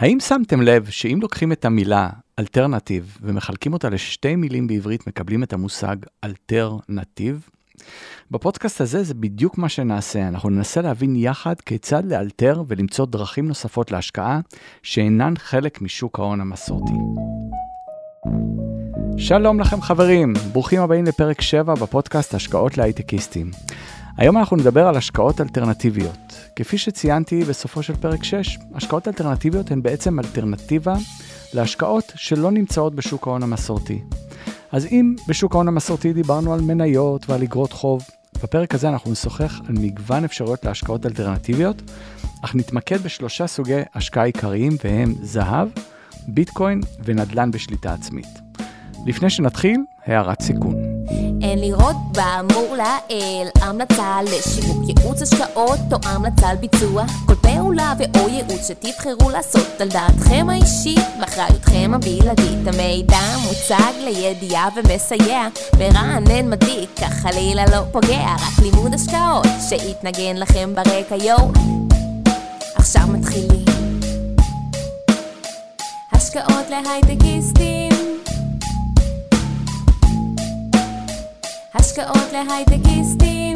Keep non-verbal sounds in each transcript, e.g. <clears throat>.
האם שמתם לב שאם לוקחים את המילה אלטרנטיב ומחלקים אותה לשתי מילים בעברית, מקבלים את המושג אלתר נתיב? בפודקאסט הזה זה בדיוק מה שנעשה, אנחנו ננסה להבין יחד כיצד לאלתר ולמצוא דרכים נוספות להשקעה שאינן חלק משוק ההון המסורתי. שלום לכם חברים, ברוכים הבאים לפרק 7 בפודקאסט השקעות להייטקיסטים. היום אנחנו נדבר על השקעות אלטרנטיביות. כפי שציינתי בסופו של פרק 6, השקעות אלטרנטיביות הן בעצם אלטרנטיבה להשקעות שלא נמצאות בשוק ההון המסורתי. אז אם בשוק ההון המסורתי דיברנו על מניות ועל אגרות חוב, בפרק הזה אנחנו נשוחח על מגוון אפשרויות להשקעות אלטרנטיביות, אך נתמקד בשלושה סוגי השקעה עיקריים והם זהב, ביטקוין ונדל"ן בשליטה עצמית. לפני שנתחיל, הערת סיכון. לראות באמור לעיל המלצה לשיווק ייעוץ השקעות או המלצה על ביצוע. כל פעולה ואו ייעוץ שתבחרו לעשות על דעתכם האישית ואחריותכם הבלעדית. המידע מוצג לידיעה ומסייע מרענן מדיק כך חלילה לא פוגע רק לימוד השקעות שיתנגן לכם ברקע יואו. עכשיו מתחילים. השקעות להייטקיסטים השקעות להייטקיסטים.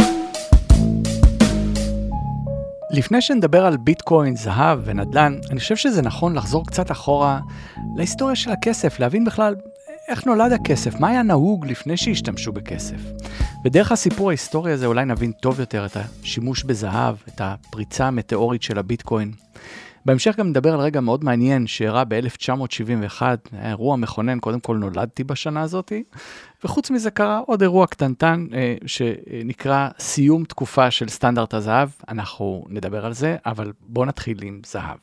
לפני שנדבר על ביטקוין, זהב ונדל"ן, אני חושב שזה נכון לחזור קצת אחורה להיסטוריה של הכסף, להבין בכלל איך נולד הכסף, מה היה נהוג לפני שהשתמשו בכסף. ודרך הסיפור ההיסטורי הזה אולי נבין טוב יותר את השימוש בזהב, את הפריצה המטאורית של הביטקוין. בהמשך גם נדבר על רגע מאוד מעניין שאירע ב-1971, היה אירוע מכונן, קודם כל נולדתי בשנה הזאת, וחוץ מזה קרה עוד אירוע קטנטן אה, שנקרא סיום תקופה של סטנדרט הזהב, אנחנו נדבר על זה, אבל בואו נתחיל עם זהב.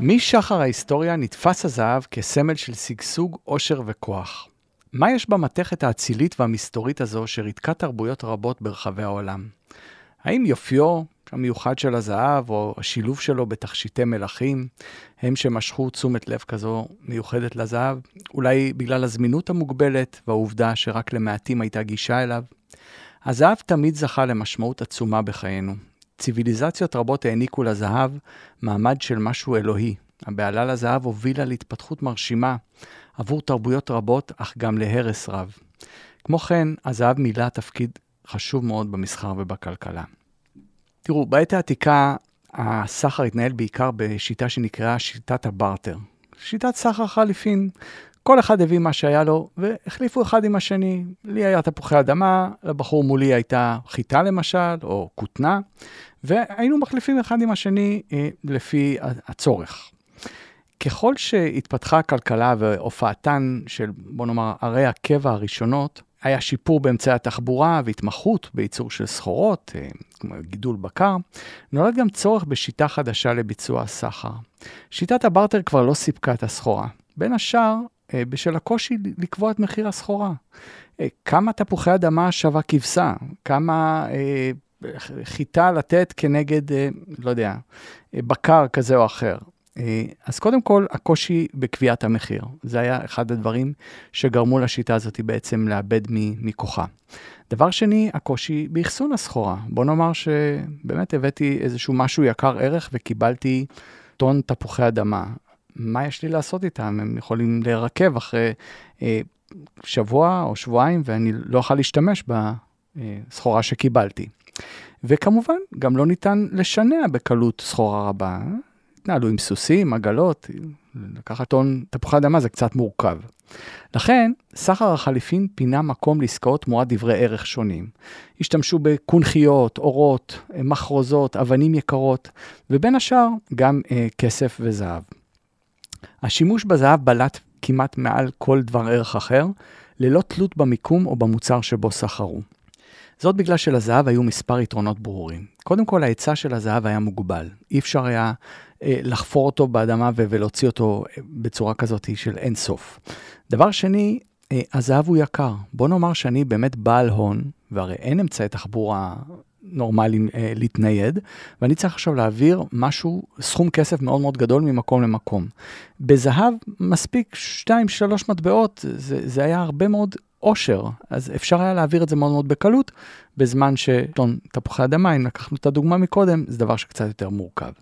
משחר ההיסטוריה נתפס הזהב כסמל של שגשוג, עושר וכוח. מה יש במתכת האצילית והמסתורית הזו שריתקה תרבויות רבות ברחבי העולם? האם יופיו, המיוחד של הזהב, או השילוב שלו בתכשיטי מלחים, הם שמשכו תשומת לב כזו מיוחדת לזהב, אולי בגלל הזמינות המוגבלת והעובדה שרק למעטים הייתה גישה אליו. הזהב תמיד זכה למשמעות עצומה בחיינו. ציוויליזציות רבות העניקו לזהב מעמד של משהו אלוהי. הבהלה לזהב הובילה להתפתחות מרשימה עבור תרבויות רבות, אך גם להרס רב. כמו כן, הזהב מילא תפקיד חשוב מאוד במסחר ובכלכלה. תראו, בעת העתיקה הסחר התנהל בעיקר בשיטה שנקראה שיטת הברטר. שיטת סחר חליפין. כל אחד הביא מה שהיה לו, והחליפו אחד עם השני. לי היה תפוחי אדמה, לבחור מולי הייתה חיטה למשל, או כותנה, והיינו מחליפים אחד עם השני אה, לפי הצורך. ככל שהתפתחה הכלכלה והופעתן של, בוא נאמר, ערי הקבע הראשונות, היה שיפור באמצעי התחבורה והתמחות בייצור של סחורות, אה, כמו גידול בקר, נולד גם צורך בשיטה חדשה לביצוע הסחר. שיטת הברטר כבר לא סיפקה את הסחורה, בין השאר אה, בשל הקושי לקבוע את מחיר הסחורה. אה, כמה תפוחי אדמה שווה כבשה? כמה חיטה לתת כנגד, לא יודע, בקר כזה או אחר? אה, אז קודם כל, הקושי בקביעת המחיר. זה היה אחד הדברים שגרמו לשיטה הזאת בעצם לאבד מכוחה. דבר שני, הקושי באחסון הסחורה. בוא נאמר שבאמת הבאתי איזשהו משהו יקר ערך וקיבלתי טון תפוחי אדמה. מה יש לי לעשות איתם? הם יכולים להירקב אחרי אה, שבוע או שבועיים ואני לא אוכל להשתמש בסחורה שקיבלתי. וכמובן, גם לא ניתן לשנע בקלות סחורה רבה. התנהלו עם סוסים, עגלות, לקחת טון תפוחי אדמה זה קצת מורכב. לכן, סחר החליפין פינה מקום לעסקאות תמורת דברי ערך שונים. השתמשו בקונכיות, אורות, מחרוזות, אבנים יקרות, ובין השאר גם אה, כסף וזהב. השימוש בזהב בלט כמעט מעל כל דבר ערך אחר, ללא תלות במיקום או במוצר שבו סחרו. זאת בגלל שלזהב היו מספר יתרונות ברורים. קודם כל, ההיצע של הזהב היה מוגבל. אי אפשר היה אה, לחפור אותו באדמה ולהוציא אותו אה, בצורה כזאת של אין סוף. דבר שני, אה, הזהב הוא יקר. בוא נאמר שאני באמת בעל הון, והרי אין אמצעי תחבורה נורמליים אה, להתנייד, ואני צריך עכשיו להעביר משהו, סכום כסף מאוד מאוד גדול ממקום למקום. בזהב מספיק 2-3 מטבעות, זה, זה היה הרבה מאוד עושר, אז אפשר היה להעביר את זה מאוד מאוד בקלות, בזמן שטון תפוחי אדמה, אם לקחנו את הדוגמה מקודם, זה דבר שקצת יותר מורכב.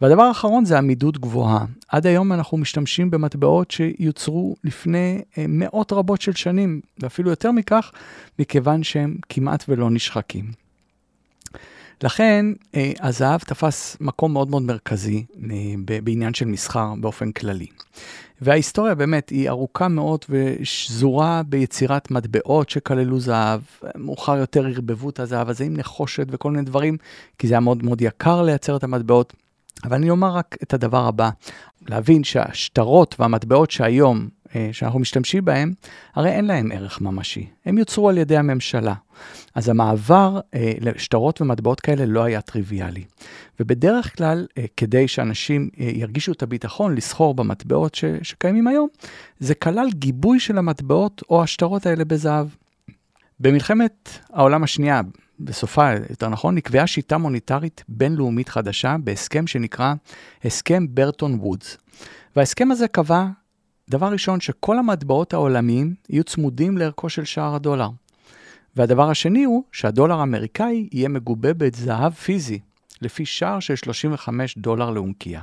והדבר האחרון זה עמידות גבוהה. עד היום אנחנו משתמשים במטבעות שיוצרו לפני אה, מאות רבות של שנים, ואפילו יותר מכך, מכיוון שהם כמעט ולא נשחקים. לכן אה, הזהב תפס מקום מאוד מאוד מרכזי אה, בעניין של מסחר באופן כללי. וההיסטוריה באמת היא ארוכה מאוד ושזורה ביצירת מטבעות שכללו זהב. מאוחר יותר ערבבו את הזהב הזה עם נחושת וכל מיני דברים, כי זה היה מאוד מאוד יקר לייצר את המטבעות. אבל אני אומר רק את הדבר הבא, להבין שהשטרות והמטבעות שהיום, שאנחנו משתמשים בהם, הרי אין להם ערך ממשי. הם יוצרו על ידי הממשלה. אז המעבר אה, לשטרות ומטבעות כאלה לא היה טריוויאלי. ובדרך כלל, אה, כדי שאנשים אה, ירגישו את הביטחון לסחור במטבעות ש, שקיימים היום, זה כלל גיבוי של המטבעות או השטרות האלה בזהב. במלחמת העולם השנייה, בסופה, יותר נכון, נקבעה שיטה מוניטרית בינלאומית חדשה בהסכם שנקרא הסכם ברטון וודס. וההסכם הזה קבע, דבר ראשון, שכל המטבעות העולמיים יהיו צמודים לערכו של שער הדולר. והדבר השני הוא שהדולר האמריקאי יהיה מגובה בזהב פיזי, לפי שער של 35 דולר לאונקייה.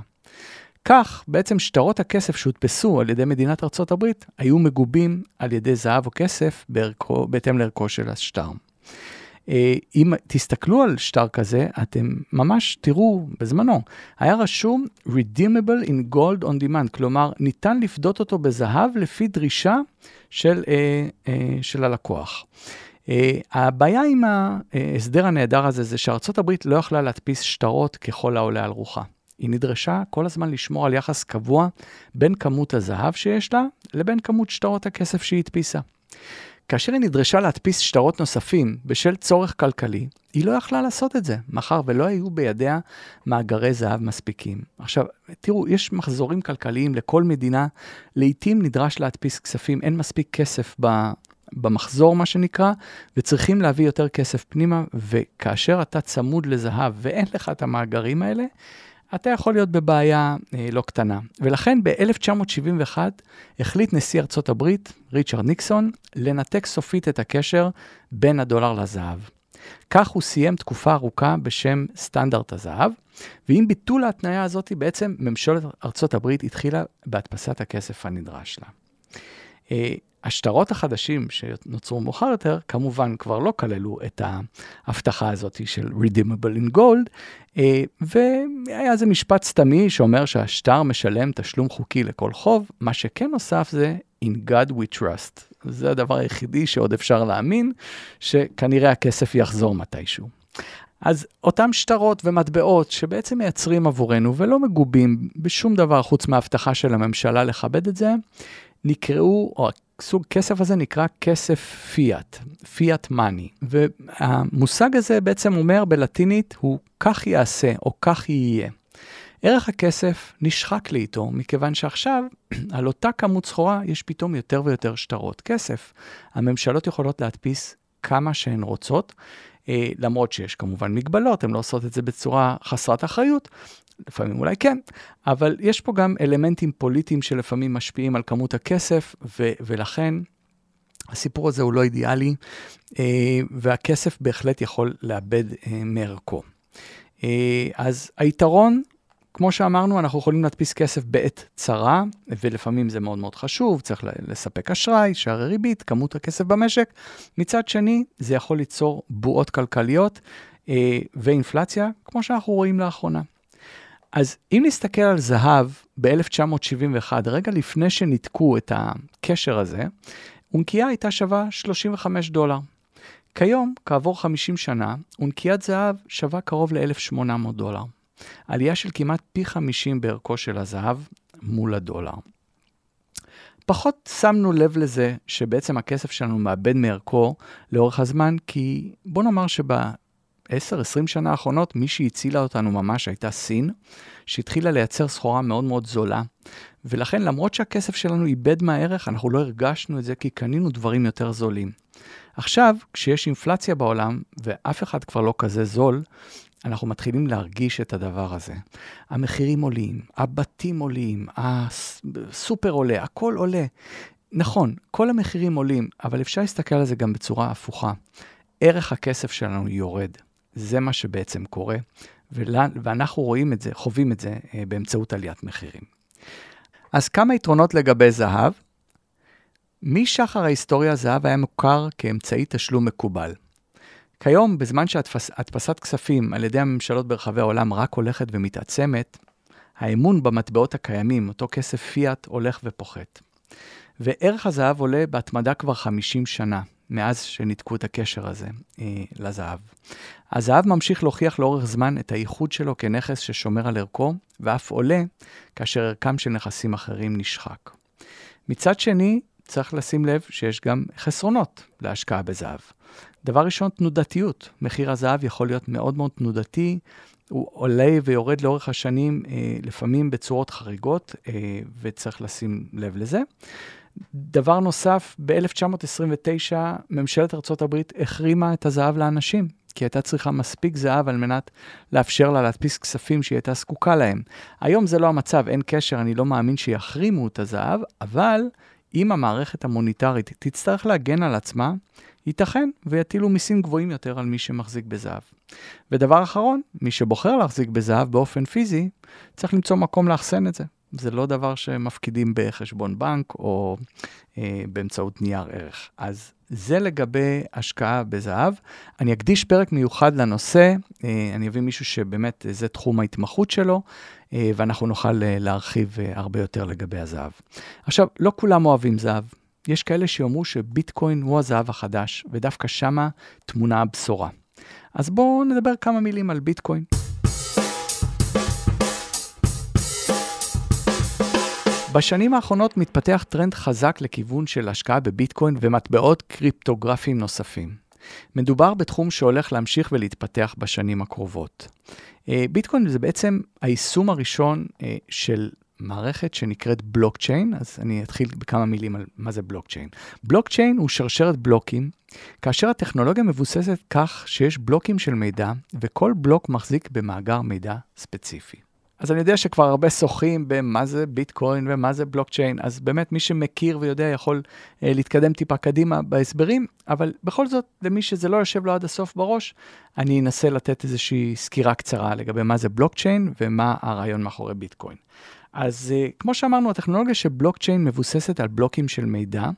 כך, בעצם שטרות הכסף שהודפסו על ידי מדינת ארצות הברית היו מגובים על ידי זהב או כסף בערכו, בהתאם לערכו של השטר. אה, אם תסתכלו על שטר כזה, אתם ממש תראו, בזמנו, היה רשום Redeemable in Gold on Demand, כלומר, ניתן לפדות אותו בזהב לפי דרישה של, אה, אה, של הלקוח. Uh, הבעיה עם ההסדר הנהדר הזה זה שארצות הברית לא יכלה להדפיס שטרות ככל העולה על רוחה. היא נדרשה כל הזמן לשמור על יחס קבוע בין כמות הזהב שיש לה לבין כמות שטרות הכסף שהיא הדפיסה. כאשר היא נדרשה להדפיס שטרות נוספים בשל צורך כלכלי, היא לא יכלה לעשות את זה, מאחר ולא היו בידיה מאגרי זהב מספיקים. עכשיו, תראו, יש מחזורים כלכליים לכל מדינה, לעתים נדרש להדפיס כספים, אין מספיק כסף במחזור, מה שנקרא, וצריכים להביא יותר כסף פנימה, וכאשר אתה צמוד לזהב ואין לך את המאגרים האלה, אתה יכול להיות בבעיה אה, לא קטנה. ולכן ב-1971 החליט נשיא ארצות הברית, ריצ'רד ניקסון, לנתק סופית את הקשר בין הדולר לזהב. כך הוא סיים תקופה ארוכה בשם סטנדרט הזהב, ועם ביטול ההתניה הזאת, בעצם ממשלת ארצות הברית התחילה בהדפסת הכסף הנדרש לה. השטרות החדשים שנוצרו מאוחר יותר, כמובן כבר לא כללו את ההבטחה הזאת של Redeemable in Gold, אה, והיה איזה משפט סתמי שאומר שהשטר משלם תשלום חוקי לכל חוב, מה שכן נוסף זה In God we trust. זה הדבר היחידי שעוד אפשר להאמין, שכנראה הכסף יחזור מתישהו. אז אותם שטרות ומטבעות שבעצם מייצרים עבורנו ולא מגובים בשום דבר חוץ מההבטחה של הממשלה לכבד את זה, נקראו, או סוג כסף הזה נקרא כסף פיאט, פיאט מאני. והמושג הזה בעצם אומר בלטינית הוא כך יעשה או כך יהיה. ערך הכסף נשחק לאיתו, מכיוון שעכשיו <clears throat> על אותה כמות סחורה יש פתאום יותר ויותר שטרות כסף. הממשלות יכולות להדפיס כמה שהן רוצות, למרות שיש כמובן מגבלות, הן לא עושות את זה בצורה חסרת אחריות, לפעמים אולי כן, אבל יש פה גם אלמנטים פוליטיים שלפעמים משפיעים על כמות הכסף, ו- ולכן הסיפור הזה הוא לא אידיאלי, אה, והכסף בהחלט יכול לאבד אה, מערכו. אה, אז היתרון, כמו שאמרנו, אנחנו יכולים להדפיס כסף בעת צרה, ולפעמים זה מאוד מאוד חשוב, צריך לספק אשראי, שערי ריבית, כמות הכסף במשק. מצד שני, זה יכול ליצור בועות כלכליות ואינפלציה, כמו שאנחנו רואים לאחרונה. אז אם נסתכל על זהב ב-1971, רגע לפני שניתקו את הקשר הזה, אונקייה הייתה שווה 35 דולר. כיום, כעבור 50 שנה, אונקיית זהב שווה קרוב ל-1,800 דולר. עלייה של כמעט פי 50 בערכו של הזהב מול הדולר. פחות שמנו לב לזה שבעצם הכסף שלנו מאבד מערכו לאורך הזמן, כי בוא נאמר שב... 10-20 שנה האחרונות, מי שהצילה אותנו ממש הייתה סין, שהתחילה לייצר סחורה מאוד מאוד זולה. ולכן, למרות שהכסף שלנו איבד מהערך, אנחנו לא הרגשנו את זה כי קנינו דברים יותר זולים. עכשיו, כשיש אינפלציה בעולם, ואף אחד כבר לא כזה זול, אנחנו מתחילים להרגיש את הדבר הזה. המחירים עולים, הבתים עולים, הסופר עולה, הכל עולה. נכון, כל המחירים עולים, אבל אפשר להסתכל על זה גם בצורה הפוכה. ערך הכסף שלנו יורד. זה מה שבעצם קורה, ואנחנו רואים את זה, חווים את זה אה, באמצעות עליית מחירים. אז כמה יתרונות לגבי זהב. משחר ההיסטוריה זהב היה מוכר כאמצעי תשלום מקובל. כיום, בזמן שהדפסת כספים על ידי הממשלות ברחבי העולם רק הולכת ומתעצמת, האמון במטבעות הקיימים, אותו כסף פיאט, הולך ופוחת. וערך הזהב עולה בהתמדה כבר 50 שנה, מאז שניתקו את הקשר הזה אה, לזהב. הזהב ממשיך להוכיח לאורך זמן את הייחוד שלו כנכס ששומר על ערכו, ואף עולה כאשר ערכם של נכסים אחרים נשחק. מצד שני, צריך לשים לב שיש גם חסרונות להשקעה בזהב. דבר ראשון, תנודתיות. מחיר הזהב יכול להיות מאוד מאוד תנודתי, הוא עולה ויורד לאורך השנים, אה, לפעמים בצורות חריגות, אה, וצריך לשים לב לזה. דבר נוסף, ב-1929 ממשלת ארה"ב החרימה את הזהב לאנשים, כי הייתה צריכה מספיק זהב על מנת לאפשר לה להדפיס כספים שהיא הייתה זקוקה להם. היום זה לא המצב, אין קשר, אני לא מאמין שיחרימו את הזהב, אבל אם המערכת המוניטרית תצטרך להגן על עצמה, ייתכן ויטילו מיסים גבוהים יותר על מי שמחזיק בזהב. ודבר אחרון, מי שבוחר להחזיק בזהב באופן פיזי, צריך למצוא מקום לאחסן את זה. זה לא דבר שמפקידים בחשבון בנק או אה, באמצעות נייר ערך. אז זה לגבי השקעה בזהב. אני אקדיש פרק מיוחד לנושא, אה, אני אביא מישהו שבאמת זה תחום ההתמחות שלו, ואנחנו נוכל אה, להרחיב אה, הרבה יותר לגבי הזהב. עכשיו, לא כולם אוהבים זהב. יש כאלה שיאמרו שביטקוין הוא הזהב החדש, ודווקא שמה טמונה הבשורה. אז בואו נדבר כמה מילים על ביטקוין. בשנים האחרונות מתפתח טרנד חזק לכיוון של השקעה בביטקוין ומטבעות קריפטוגרפיים נוספים. מדובר בתחום שהולך להמשיך ולהתפתח בשנים הקרובות. אה, ביטקוין זה בעצם היישום הראשון אה, של מערכת שנקראת בלוקצ'יין, אז אני אתחיל בכמה מילים על מה זה בלוקצ'יין. בלוקצ'יין הוא שרשרת בלוקים, כאשר הטכנולוגיה מבוססת כך שיש בלוקים של מידע, וכל בלוק מחזיק במאגר מידע ספציפי. אז אני יודע שכבר הרבה שוחים במה זה ביטקוין ומה זה בלוקצ'יין, אז באמת מי שמכיר ויודע יכול אה, להתקדם טיפה קדימה בהסברים, אבל בכל זאת, למי שזה לא יושב לו עד הסוף בראש, אני אנסה לתת איזושהי סקירה קצרה לגבי מה זה בלוקצ'יין ומה הרעיון מאחורי ביטקוין. אז uh, כמו שאמרנו, הטכנולוגיה של בלוקצ'יין מבוססת על בלוקים של מידע,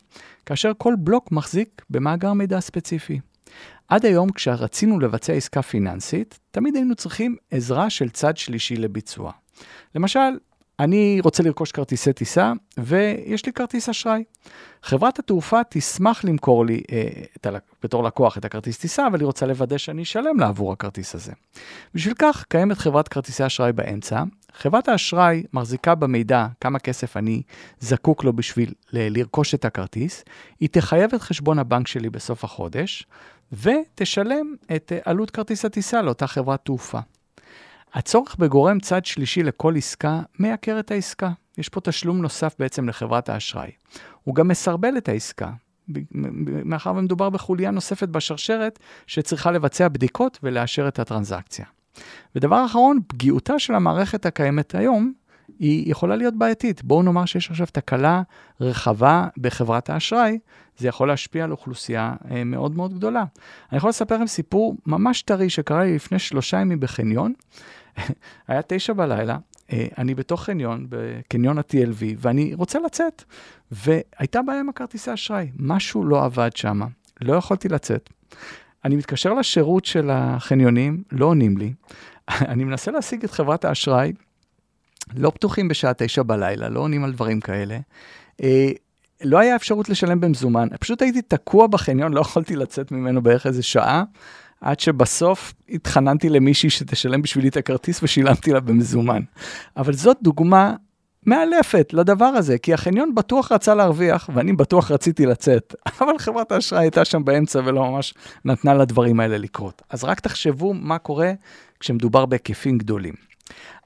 כאשר כל בלוק מחזיק במאגר מידע ספציפי. עד היום, כשרצינו לבצע עסקה פיננסית, תמיד היינו צריכים עזרה של צד שלישי לביצוע. למשל, אני רוצה לרכוש כרטיסי טיסה, ויש לי כרטיס אשראי. חברת התעופה תשמח למכור לי אה, את ה, בתור לקוח את הכרטיס טיסה, אבל היא רוצה לוודא שאני אשלם לה עבור הכרטיס הזה. בשביל כך קיימת חברת כרטיסי אשראי באמצע. חברת האשראי מחזיקה במידע כמה כסף אני זקוק לו בשביל לרכוש את הכרטיס, היא תחייב את חשבון הבנק שלי בסוף החודש, ותשלם את אה, עלות כרטיס הטיסה לאותה חברת תעופה. הצורך בגורם צד שלישי לכל עסקה מייקר את העסקה. יש פה תשלום נוסף בעצם לחברת האשראי. הוא גם מסרבל את העסקה, מאחר ומדובר בחוליה נוספת בשרשרת שצריכה לבצע בדיקות ולאשר את הטרנזקציה. ודבר אחרון, פגיעותה של המערכת הקיימת היום היא יכולה להיות בעייתית. בואו נאמר שיש עכשיו תקלה רחבה בחברת האשראי, זה יכול להשפיע על אוכלוסייה אה, מאוד מאוד גדולה. אני יכול לספר לכם סיפור ממש טרי שקרה לי לפני שלושה ימים בחניון. <laughs> היה תשע בלילה, אה, אני בתוך חניון, בקניון ה-TLV, ואני רוצה לצאת. והייתה בעיה עם הכרטיסי אשראי, משהו לא עבד שם, לא יכולתי לצאת. אני מתקשר לשירות של החניונים, לא עונים לי. <laughs> אני מנסה להשיג את חברת האשראי, לא פתוחים בשעה תשע בלילה, לא עונים על דברים כאלה. אה, לא היה אפשרות לשלם במזומן, פשוט הייתי תקוע בחניון, לא יכולתי לצאת ממנו בערך איזה שעה, עד שבסוף התחננתי למישהי שתשלם בשבילי את הכרטיס ושילמתי לה במזומן. אבל זאת דוגמה מאלפת לדבר הזה, כי החניון בטוח רצה להרוויח, ואני בטוח רציתי לצאת, <laughs> אבל חברת האשראי הייתה שם באמצע ולא ממש נתנה לדברים האלה לקרות. אז רק תחשבו מה קורה כשמדובר בהיקפים גדולים.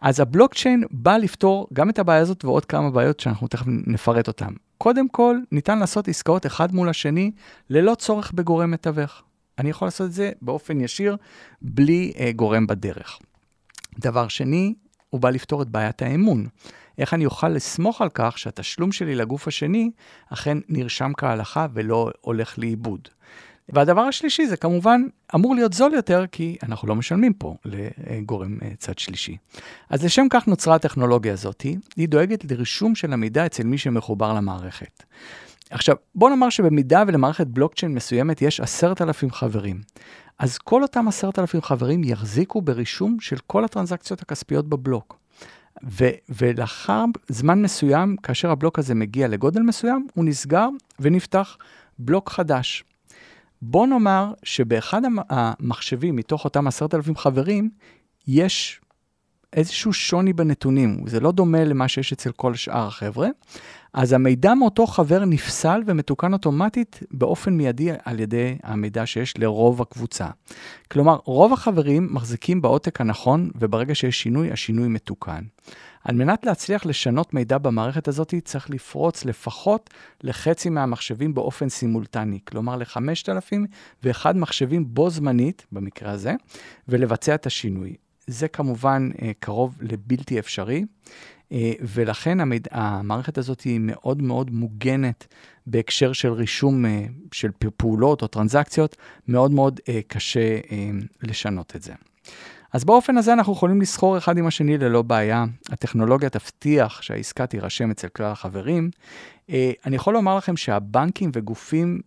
אז הבלוקצ'יין בא לפתור גם את הבעיה הזאת ועוד כמה בעיות שאנחנו תכף נפרט אותן. קודם כל, ניתן לעשות עסקאות אחד מול השני ללא צורך בגורם מתווך. אני יכול לעשות את זה באופן ישיר, בלי אה, גורם בדרך. דבר שני, הוא בא לפתור את בעיית האמון. איך אני אוכל לסמוך על כך שהתשלום שלי לגוף השני אכן נרשם כהלכה ולא הולך לאיבוד. והדבר השלישי זה כמובן אמור להיות זול יותר, כי אנחנו לא משלמים פה לגורם אה, צד שלישי. אז לשם כך נוצרה הטכנולוגיה הזאת, היא דואגת לרישום של המידע אצל מי שמחובר למערכת. עכשיו, בוא נאמר שבמידה ולמערכת בלוקצ'יין מסוימת יש עשרת אלפים חברים. אז כל אותם עשרת אלפים חברים יחזיקו ברישום של כל הטרנזקציות הכספיות בבלוק. ו- ולאחר זמן מסוים, כאשר הבלוק הזה מגיע לגודל מסוים, הוא נסגר ונפתח בלוק חדש. בוא נאמר שבאחד המחשבים מתוך אותם עשרת אלפים חברים, יש איזשהו שוני בנתונים, זה לא דומה למה שיש אצל כל שאר החבר'ה, אז המידע מאותו חבר נפסל ומתוקן אוטומטית באופן מיידי על ידי המידע שיש לרוב הקבוצה. כלומר, רוב החברים מחזיקים בעותק הנכון, וברגע שיש שינוי, השינוי מתוקן. על מנת להצליח לשנות מידע במערכת הזאת, צריך לפרוץ לפחות לחצי מהמחשבים באופן סימולטני, כלומר ל-5,001 מחשבים בו זמנית, במקרה הזה, ולבצע את השינוי. זה כמובן אה, קרוב לבלתי אפשרי, אה, ולכן המיד... המערכת הזאת היא מאוד מאוד מוגנת בהקשר של רישום אה, של פעולות או טרנזקציות, מאוד מאוד קשה לשנות את זה. אז באופן הזה אנחנו יכולים לסחור אחד עם השני ללא בעיה. הטכנולוגיה תבטיח שהעסקה תירשם אצל כלל החברים. אני יכול לומר לכם שהבנקים וגופים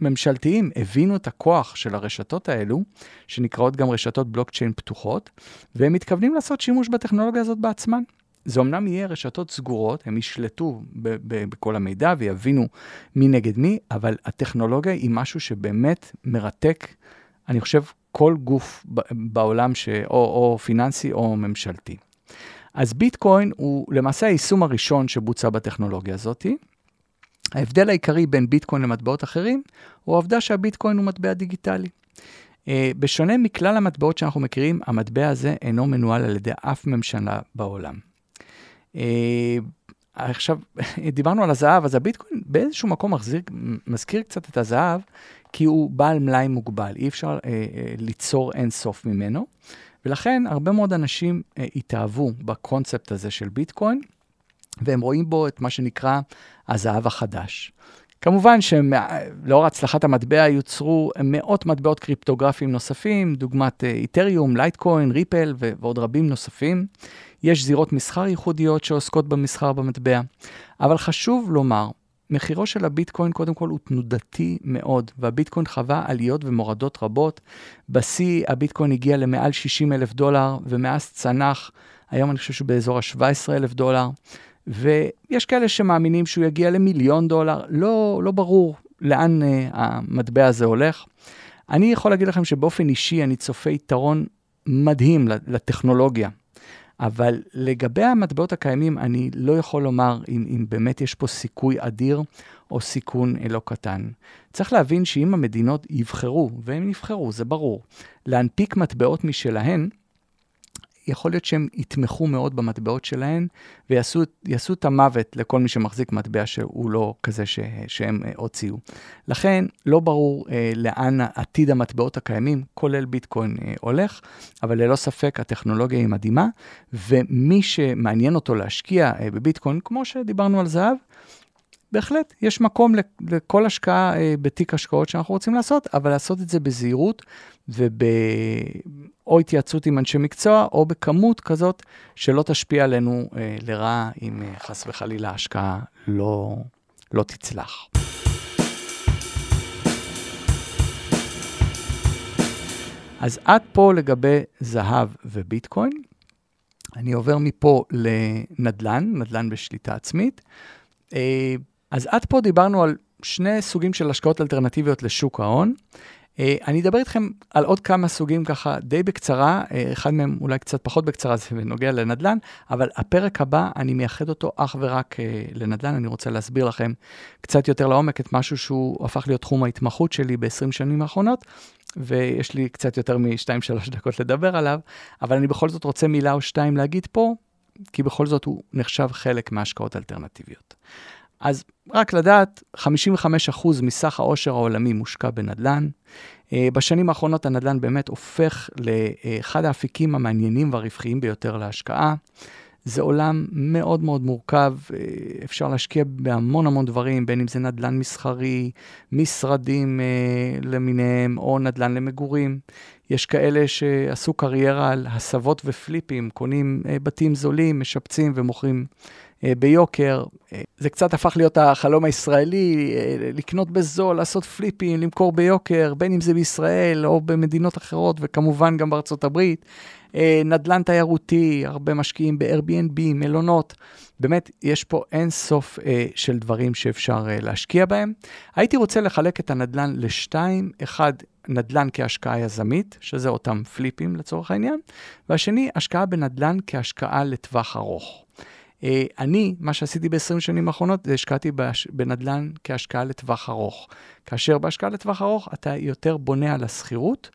ממשלתיים הבינו את הכוח של הרשתות האלו, שנקראות גם רשתות בלוקצ'יין פתוחות, והם מתכוונים לעשות שימוש בטכנולוגיה הזאת בעצמן. זה אמנם יהיה רשתות סגורות, הם ישלטו ב- ב- בכל המידע ויבינו מי נגד מי, אבל הטכנולוגיה היא משהו שבאמת מרתק, אני חושב, כל גוף בעולם ש... או, או פיננסי או ממשלתי. אז ביטקוין הוא למעשה היישום הראשון שבוצע בטכנולוגיה הזאתי. ההבדל העיקרי בין ביטקוין למטבעות אחרים, הוא העובדה שהביטקוין הוא מטבע דיגיטלי. Uh, בשונה מכלל המטבעות שאנחנו מכירים, המטבע הזה אינו מנוהל על ידי אף ממשלה בעולם. עכשיו, <laughs> דיברנו על הזהב, אז הביטקוין באיזשהו מקום מחזיר, מזכיר קצת את הזהב, כי הוא בעל מלאי מוגבל, אי אפשר uh, uh, ליצור אין סוף ממנו, ולכן הרבה מאוד אנשים uh, התאהבו בקונספט הזה של ביטקוין, והם רואים בו את מה שנקרא הזהב החדש. כמובן שלאור הצלחת המטבע יוצרו מאות מטבעות קריפטוגרפיים נוספים, דוגמת איתריום, לייטקוין, ריפל ועוד רבים נוספים. יש זירות מסחר ייחודיות שעוסקות במסחר במטבע, אבל חשוב לומר, מחירו של הביטקוין קודם כל הוא תנודתי מאוד, והביטקוין חווה עליות ומורדות רבות. בשיא הביטקוין הגיע למעל 60 אלף דולר, ומאז צנח, היום אני חושב שהוא באזור ה-17 אלף דולר. ויש כאלה שמאמינים שהוא יגיע למיליון דולר, לא, לא ברור לאן uh, המטבע הזה הולך. אני יכול להגיד לכם שבאופן אישי אני צופה יתרון מדהים לטכנולוגיה, אבל לגבי המטבעות הקיימים, אני לא יכול לומר אם, אם באמת יש פה סיכוי אדיר או סיכון לא קטן. צריך להבין שאם המדינות יבחרו, והם יבחרו, זה ברור, להנפיק מטבעות משלהן, יכול להיות שהם יתמכו מאוד במטבעות שלהם ויעשו את המוות לכל מי שמחזיק מטבע שהוא לא כזה ש, שהם אה, הוציאו. לכן לא ברור אה, לאן עתיד המטבעות הקיימים, כולל ביטקוין, אה, הולך, אבל ללא ספק הטכנולוגיה היא מדהימה, ומי שמעניין אותו להשקיע אה, בביטקוין, כמו שדיברנו על זהב, בהחלט יש מקום לכל השקעה אה, בתיק השקעות שאנחנו רוצים לעשות, אבל לעשות את זה בזהירות ובאו התייעצות עם אנשי מקצוע, או בכמות כזאת שלא תשפיע עלינו אה, לרעה אם אה, חס וחלילה ההשקעה לא, לא תצלח. אז עד פה לגבי זהב וביטקוין. אני עובר מפה לנדל"ן, נדל"ן בשליטה עצמית. אה, אז עד פה דיברנו על שני סוגים של השקעות אלטרנטיביות לשוק ההון. Uh, אני אדבר איתכם על עוד כמה סוגים ככה די בקצרה, uh, אחד מהם אולי קצת פחות בקצרה, זה בנוגע לנדל"ן, אבל הפרק הבא, אני מייחד אותו אך ורק uh, לנדל"ן, אני רוצה להסביר לכם קצת יותר לעומק את משהו שהוא הפך להיות תחום ההתמחות שלי ב-20 שנים האחרונות, ויש לי קצת יותר מ-2-3 דקות לדבר עליו, אבל אני בכל זאת רוצה מילה או שתיים להגיד פה, כי בכל זאת הוא נחשב חלק מהשקעות אלטרנטיביות. אז רק לדעת, 55% מסך העושר העולמי מושקע בנדל"ן. אה, בשנים האחרונות הנדל"ן באמת הופך לאחד האפיקים המעניינים והרווחיים ביותר להשקעה. זה עולם מאוד מאוד מורכב, אה, אפשר להשקיע בהמון המון דברים, בין אם זה נדל"ן מסחרי, משרדים אה, למיניהם, או נדל"ן למגורים. יש כאלה שעשו קריירה על הסבות ופליפים, קונים בתים זולים, משפצים ומוכרים ביוקר. אה, זה קצת הפך להיות החלום הישראלי, אה, לקנות בזול, לעשות פליפים, למכור ביוקר, בין אם זה בישראל או במדינות אחרות, וכמובן גם בארצות הברית. נדל"ן תיירותי, הרבה משקיעים ב-Airbnb, מלונות. באמת, יש פה אין סוף אה, של דברים שאפשר אה, להשקיע בהם. הייתי רוצה לחלק את הנדל"ן לשתיים, אחד, נדל"ן כהשקעה יזמית, שזה אותם פליפים לצורך העניין, והשני, השקעה בנדל"ן כהשקעה לטווח ארוך. אה, אני, מה שעשיתי ב-20 שנים האחרונות, זה השקעתי בנדל"ן כהשקעה לטווח ארוך. כאשר בהשקעה לטווח ארוך אתה יותר בונה על השכירות,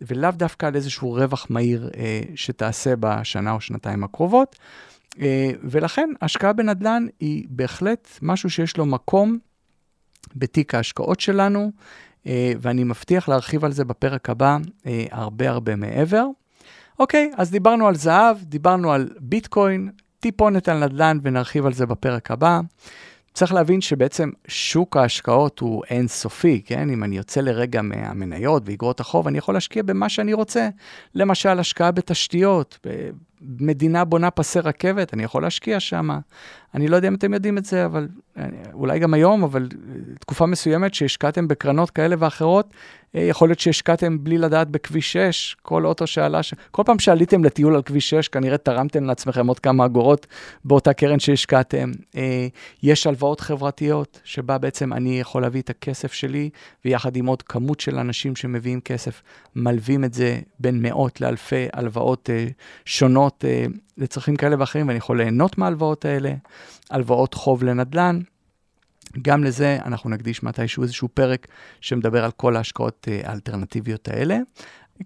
ולאו דווקא על איזשהו רווח מהיר אה, שתעשה בשנה או שנתיים הקרובות. אה, ולכן השקעה בנדל"ן היא בהחלט משהו שיש לו מקום בתיק ההשקעות שלנו, אה, ואני מבטיח להרחיב על זה בפרק הבא אה, הרבה הרבה מעבר. אוקיי, אז דיברנו על זהב, דיברנו על ביטקוין, טיפונת על נדל"ן ונרחיב על זה בפרק הבא. צריך להבין שבעצם שוק ההשקעות הוא אינסופי, כן? אם אני יוצא לרגע מהמניות ואגרות החוב, אני יכול להשקיע במה שאני רוצה. למשל, השקעה בתשתיות, מדינה בונה פסי רכבת, אני יכול להשקיע שם. אני לא יודע אם אתם יודעים את זה, אבל אה, אולי גם היום, אבל אה, תקופה מסוימת שהשקעתם בקרנות כאלה ואחרות, אה, יכול להיות שהשקעתם בלי לדעת בכביש 6, כל אוטו שעלה, ש... כל פעם שעליתם לטיול על כביש 6, כנראה תרמתם לעצמכם עוד כמה אגורות באותה קרן שהשקעתם. יש הלוואות חברתיות, שבה בעצם אני יכול להביא את הכסף שלי, ויחד עם עוד כמות של אנשים שמביאים כסף, מלווים את זה בין מאות לאלפי הלוואות שונות. לצרכים כאלה ואחרים, ואני יכול ליהנות מההלוואות האלה, הלוואות חוב לנדל"ן. גם לזה אנחנו נקדיש מתישהו איזשהו פרק שמדבר על כל ההשקעות אה, האלטרנטיביות האלה.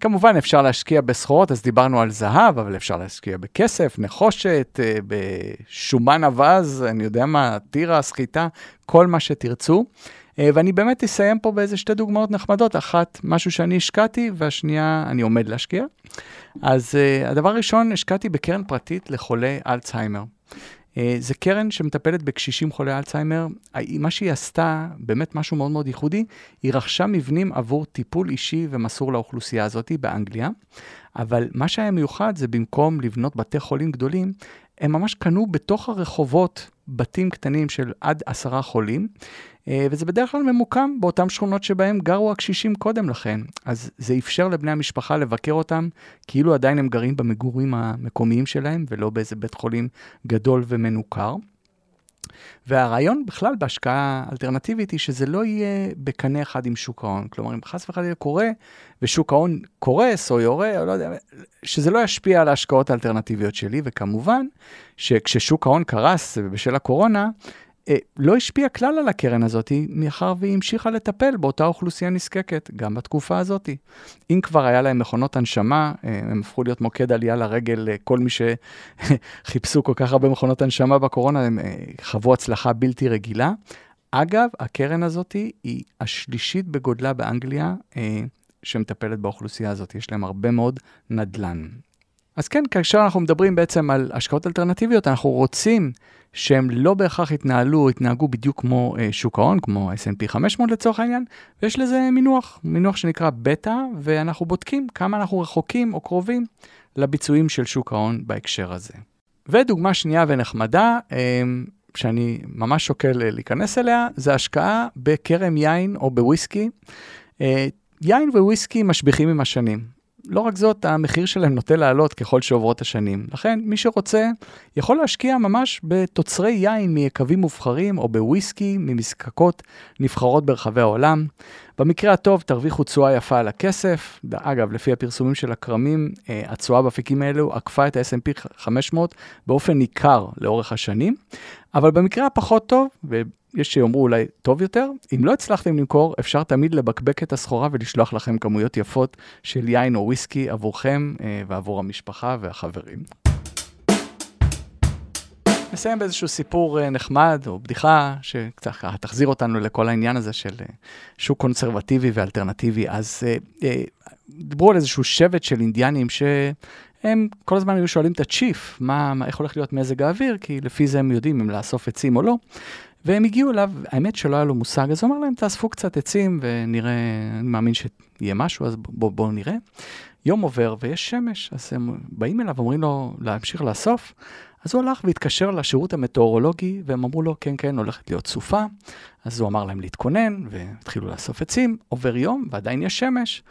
כמובן אפשר להשקיע בסחורות, אז דיברנו על זהב, אבל אפשר להשקיע בכסף, נחושת, אה, בשומן אווז, אני יודע מה, טירה, סחיטה, כל מה שתרצו. אה, ואני באמת אסיים פה באיזה שתי דוגמאות נחמדות, אחת, משהו שאני השקעתי, והשנייה, אני עומד להשקיע. אז uh, הדבר הראשון, השקעתי בקרן פרטית לחולי אלצהיימר. Uh, זה קרן שמטפלת בקשישים חולי אלצהיימר. מה שהיא עשתה, באמת משהו מאוד מאוד ייחודי, היא רכשה מבנים עבור טיפול אישי ומסור לאוכלוסייה הזאת באנגליה, אבל מה שהיה מיוחד זה במקום לבנות בתי חולים גדולים, הם ממש קנו בתוך הרחובות בתים קטנים של עד עשרה חולים, אה, וזה בדרך כלל ממוקם באותן שכונות שבהם גרו הקשישים קודם לכן. אז זה אפשר לבני המשפחה לבקר אותם כאילו עדיין הם גרים במגורים המקומיים שלהם, ולא באיזה בית חולים גדול ומנוכר. והרעיון בכלל בהשקעה אלטרנטיבית היא שזה לא יהיה בקנה אחד עם שוק ההון. כלומר, אם חס וחלילה קורה ושוק ההון קורס או יורה, או לא יודע, שזה לא ישפיע על ההשקעות האלטרנטיביות שלי, וכמובן שכששוק ההון קרס בשל הקורונה, לא השפיע כלל על הקרן הזאת, מאחר והיא המשיכה לטפל באותה אוכלוסייה נזקקת, גם בתקופה הזאת. אם כבר היה להם מכונות הנשמה, אה, הם הפכו להיות מוקד עלייה לרגל לכל מי שחיפשו כל כך הרבה מכונות הנשמה בקורונה, הם אה, חוו הצלחה בלתי רגילה. אגב, הקרן הזאת היא השלישית בגודלה באנגליה שמטפלת באוכלוסייה הזאת, יש להם הרבה מאוד נדל"ן. אז כן, כאשר אנחנו מדברים בעצם על השקעות אלטרנטיביות, אנחנו רוצים שהם לא בהכרח התנהלו, התנהגו בדיוק כמו אה, שוק ההון, כמו S&P 500 לצורך העניין, ויש לזה מינוח, מינוח שנקרא בטא, ואנחנו בודקים כמה אנחנו רחוקים או קרובים לביצועים של שוק ההון בהקשר הזה. ודוגמה שנייה ונחמדה, אה, שאני ממש שוקל אה, להיכנס אליה, זה השקעה בכרם יין או בוויסקי. אה, יין וויסקי משביחים עם השנים. לא רק זאת, המחיר שלהם נוטה לעלות ככל שעוברות השנים. לכן, מי שרוצה יכול להשקיע ממש בתוצרי יין מיקבים מובחרים או בוויסקי ממזקקות נבחרות ברחבי העולם. במקרה הטוב תרוויחו תשואה יפה על הכסף. אגב, לפי הפרסומים של הכרמים, אה, התשואה באפיקים האלו עקפה את ה-S&P 500 באופן ניכר לאורך השנים. אבל במקרה הפחות טוב, יש שיאמרו אולי טוב יותר, אם לא הצלחתם למכור, אפשר תמיד לבקבק את הסחורה ולשלוח לכם כמויות יפות של יין או וויסקי עבורכם אה, ועבור המשפחה והחברים. נסיים באיזשהו סיפור אה, נחמד או בדיחה שקצת תחזיר אותנו לכל העניין הזה של אה, שוק קונסרבטיבי ואלטרנטיבי. אז דיברו על איזשהו שבט של אינדיאנים הם כל הזמן היו שואלים את הצ'יף, מה, מה, איך הולך להיות מזג האוויר, כי לפי זה הם יודעים אם לאסוף עצים או לא. והם הגיעו אליו, האמת שלא היה לו מושג, אז הוא אמר להם, תאספו קצת עצים ונראה, אני מאמין שיהיה משהו, אז בואו בוא נראה. יום עובר ויש שמש, אז הם באים אליו, אומרים לו להמשיך לאסוף, אז הוא הלך והתקשר לשירות המטאורולוגי, והם אמרו לו, כן, כן, הולכת להיות סופה. אז הוא אמר להם להתכונן, והתחילו לאסוף עצים, עובר יום ועדיין יש שמש.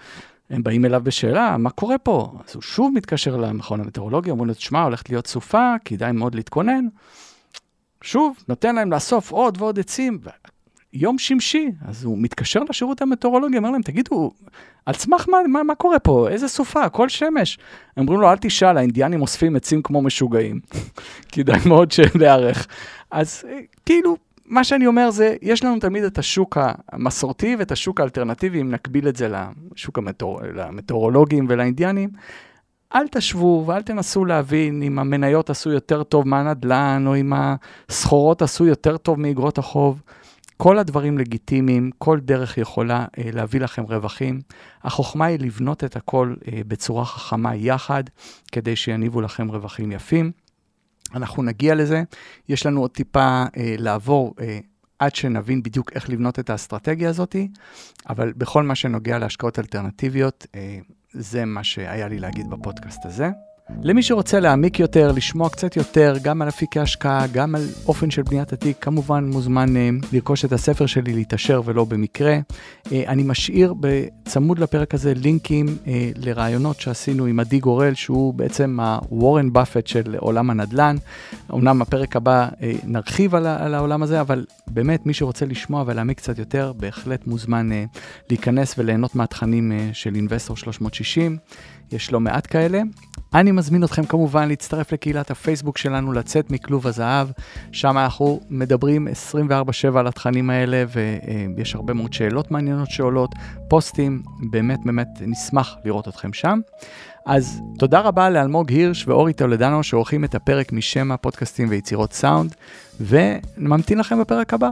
הם באים אליו בשאלה, מה קורה פה? אז הוא שוב מתקשר למכון המטאורולוגי, אומרים לו, תשמע, הולכת להיות סופה, כדאי מאוד להתכונן. שוב, נותן להם לאסוף עוד ועוד עצים, יום שמשי, אז הוא מתקשר לשירות המטאורולוגי, אומר להם, תגידו, על סמך מה, מה, מה קורה פה? איזה סופה? הכל שמש. הם אומרים לו, אל תשאל, האינדיאנים אוספים עצים כמו משוגעים. <laughs> כדאי מאוד להיערך. אז כאילו, מה שאני אומר זה, יש לנו תמיד את השוק המסורתי ואת השוק האלטרנטיבי, אם נקביל את זה לשוק המטאור, למטאורולוגים ולאינדיאנים. אל תשוו ואל תנסו להבין אם המניות עשו יותר טוב מהנדל"ן, או אם הסחורות עשו יותר טוב מאגרות החוב. כל הדברים לגיטימיים, כל דרך יכולה אה, להביא לכם רווחים. החוכמה היא לבנות את הכל אה, בצורה חכמה יחד, כדי שיניבו לכם רווחים יפים. אנחנו נגיע לזה. יש לנו עוד טיפה אה, לעבור אה, עד שנבין בדיוק איך לבנות את האסטרטגיה הזאת, אבל בכל מה שנוגע להשקעות אלטרנטיביות, אה, זה מה שהיה לי להגיד בפודקאסט הזה. למי שרוצה להעמיק יותר, לשמוע קצת יותר, גם על אפיקי השקעה, גם על אופן של בניית התיק, כמובן מוזמן uh, לרכוש את הספר שלי, להתעשר ולא במקרה. Uh, אני משאיר בצמוד לפרק הזה לינקים uh, לרעיונות שעשינו עם עדי גורל, שהוא בעצם הוורן באפט של עולם הנדל"ן. אמנם הפרק הבא נרחיב על, העולם הזה, אבל באמת מי שרוצה לשמוע ולהעמיק קצת יותר, בהחלט מוזמן להיכנס וליהנות מהתכנים של אינבסטור 360. יש לא מעט כאלה. אני מזמין אתכם כמובן להצטרף לקהילת הפייסבוק שלנו, לצאת מכלוב הזהב. שם אנחנו מדברים 24/7 על התכנים האלה, ויש הרבה מאוד שאלות מעניינות שעולות, פוסטים, באמת באמת נשמח לראות אתכם שם. אז תודה רבה לאלמוג הירש ואורי טולדנו שעורכים את הפרק משם הפודקאסטים ויצירות סאונד, וממתין לכם בפרק הבא.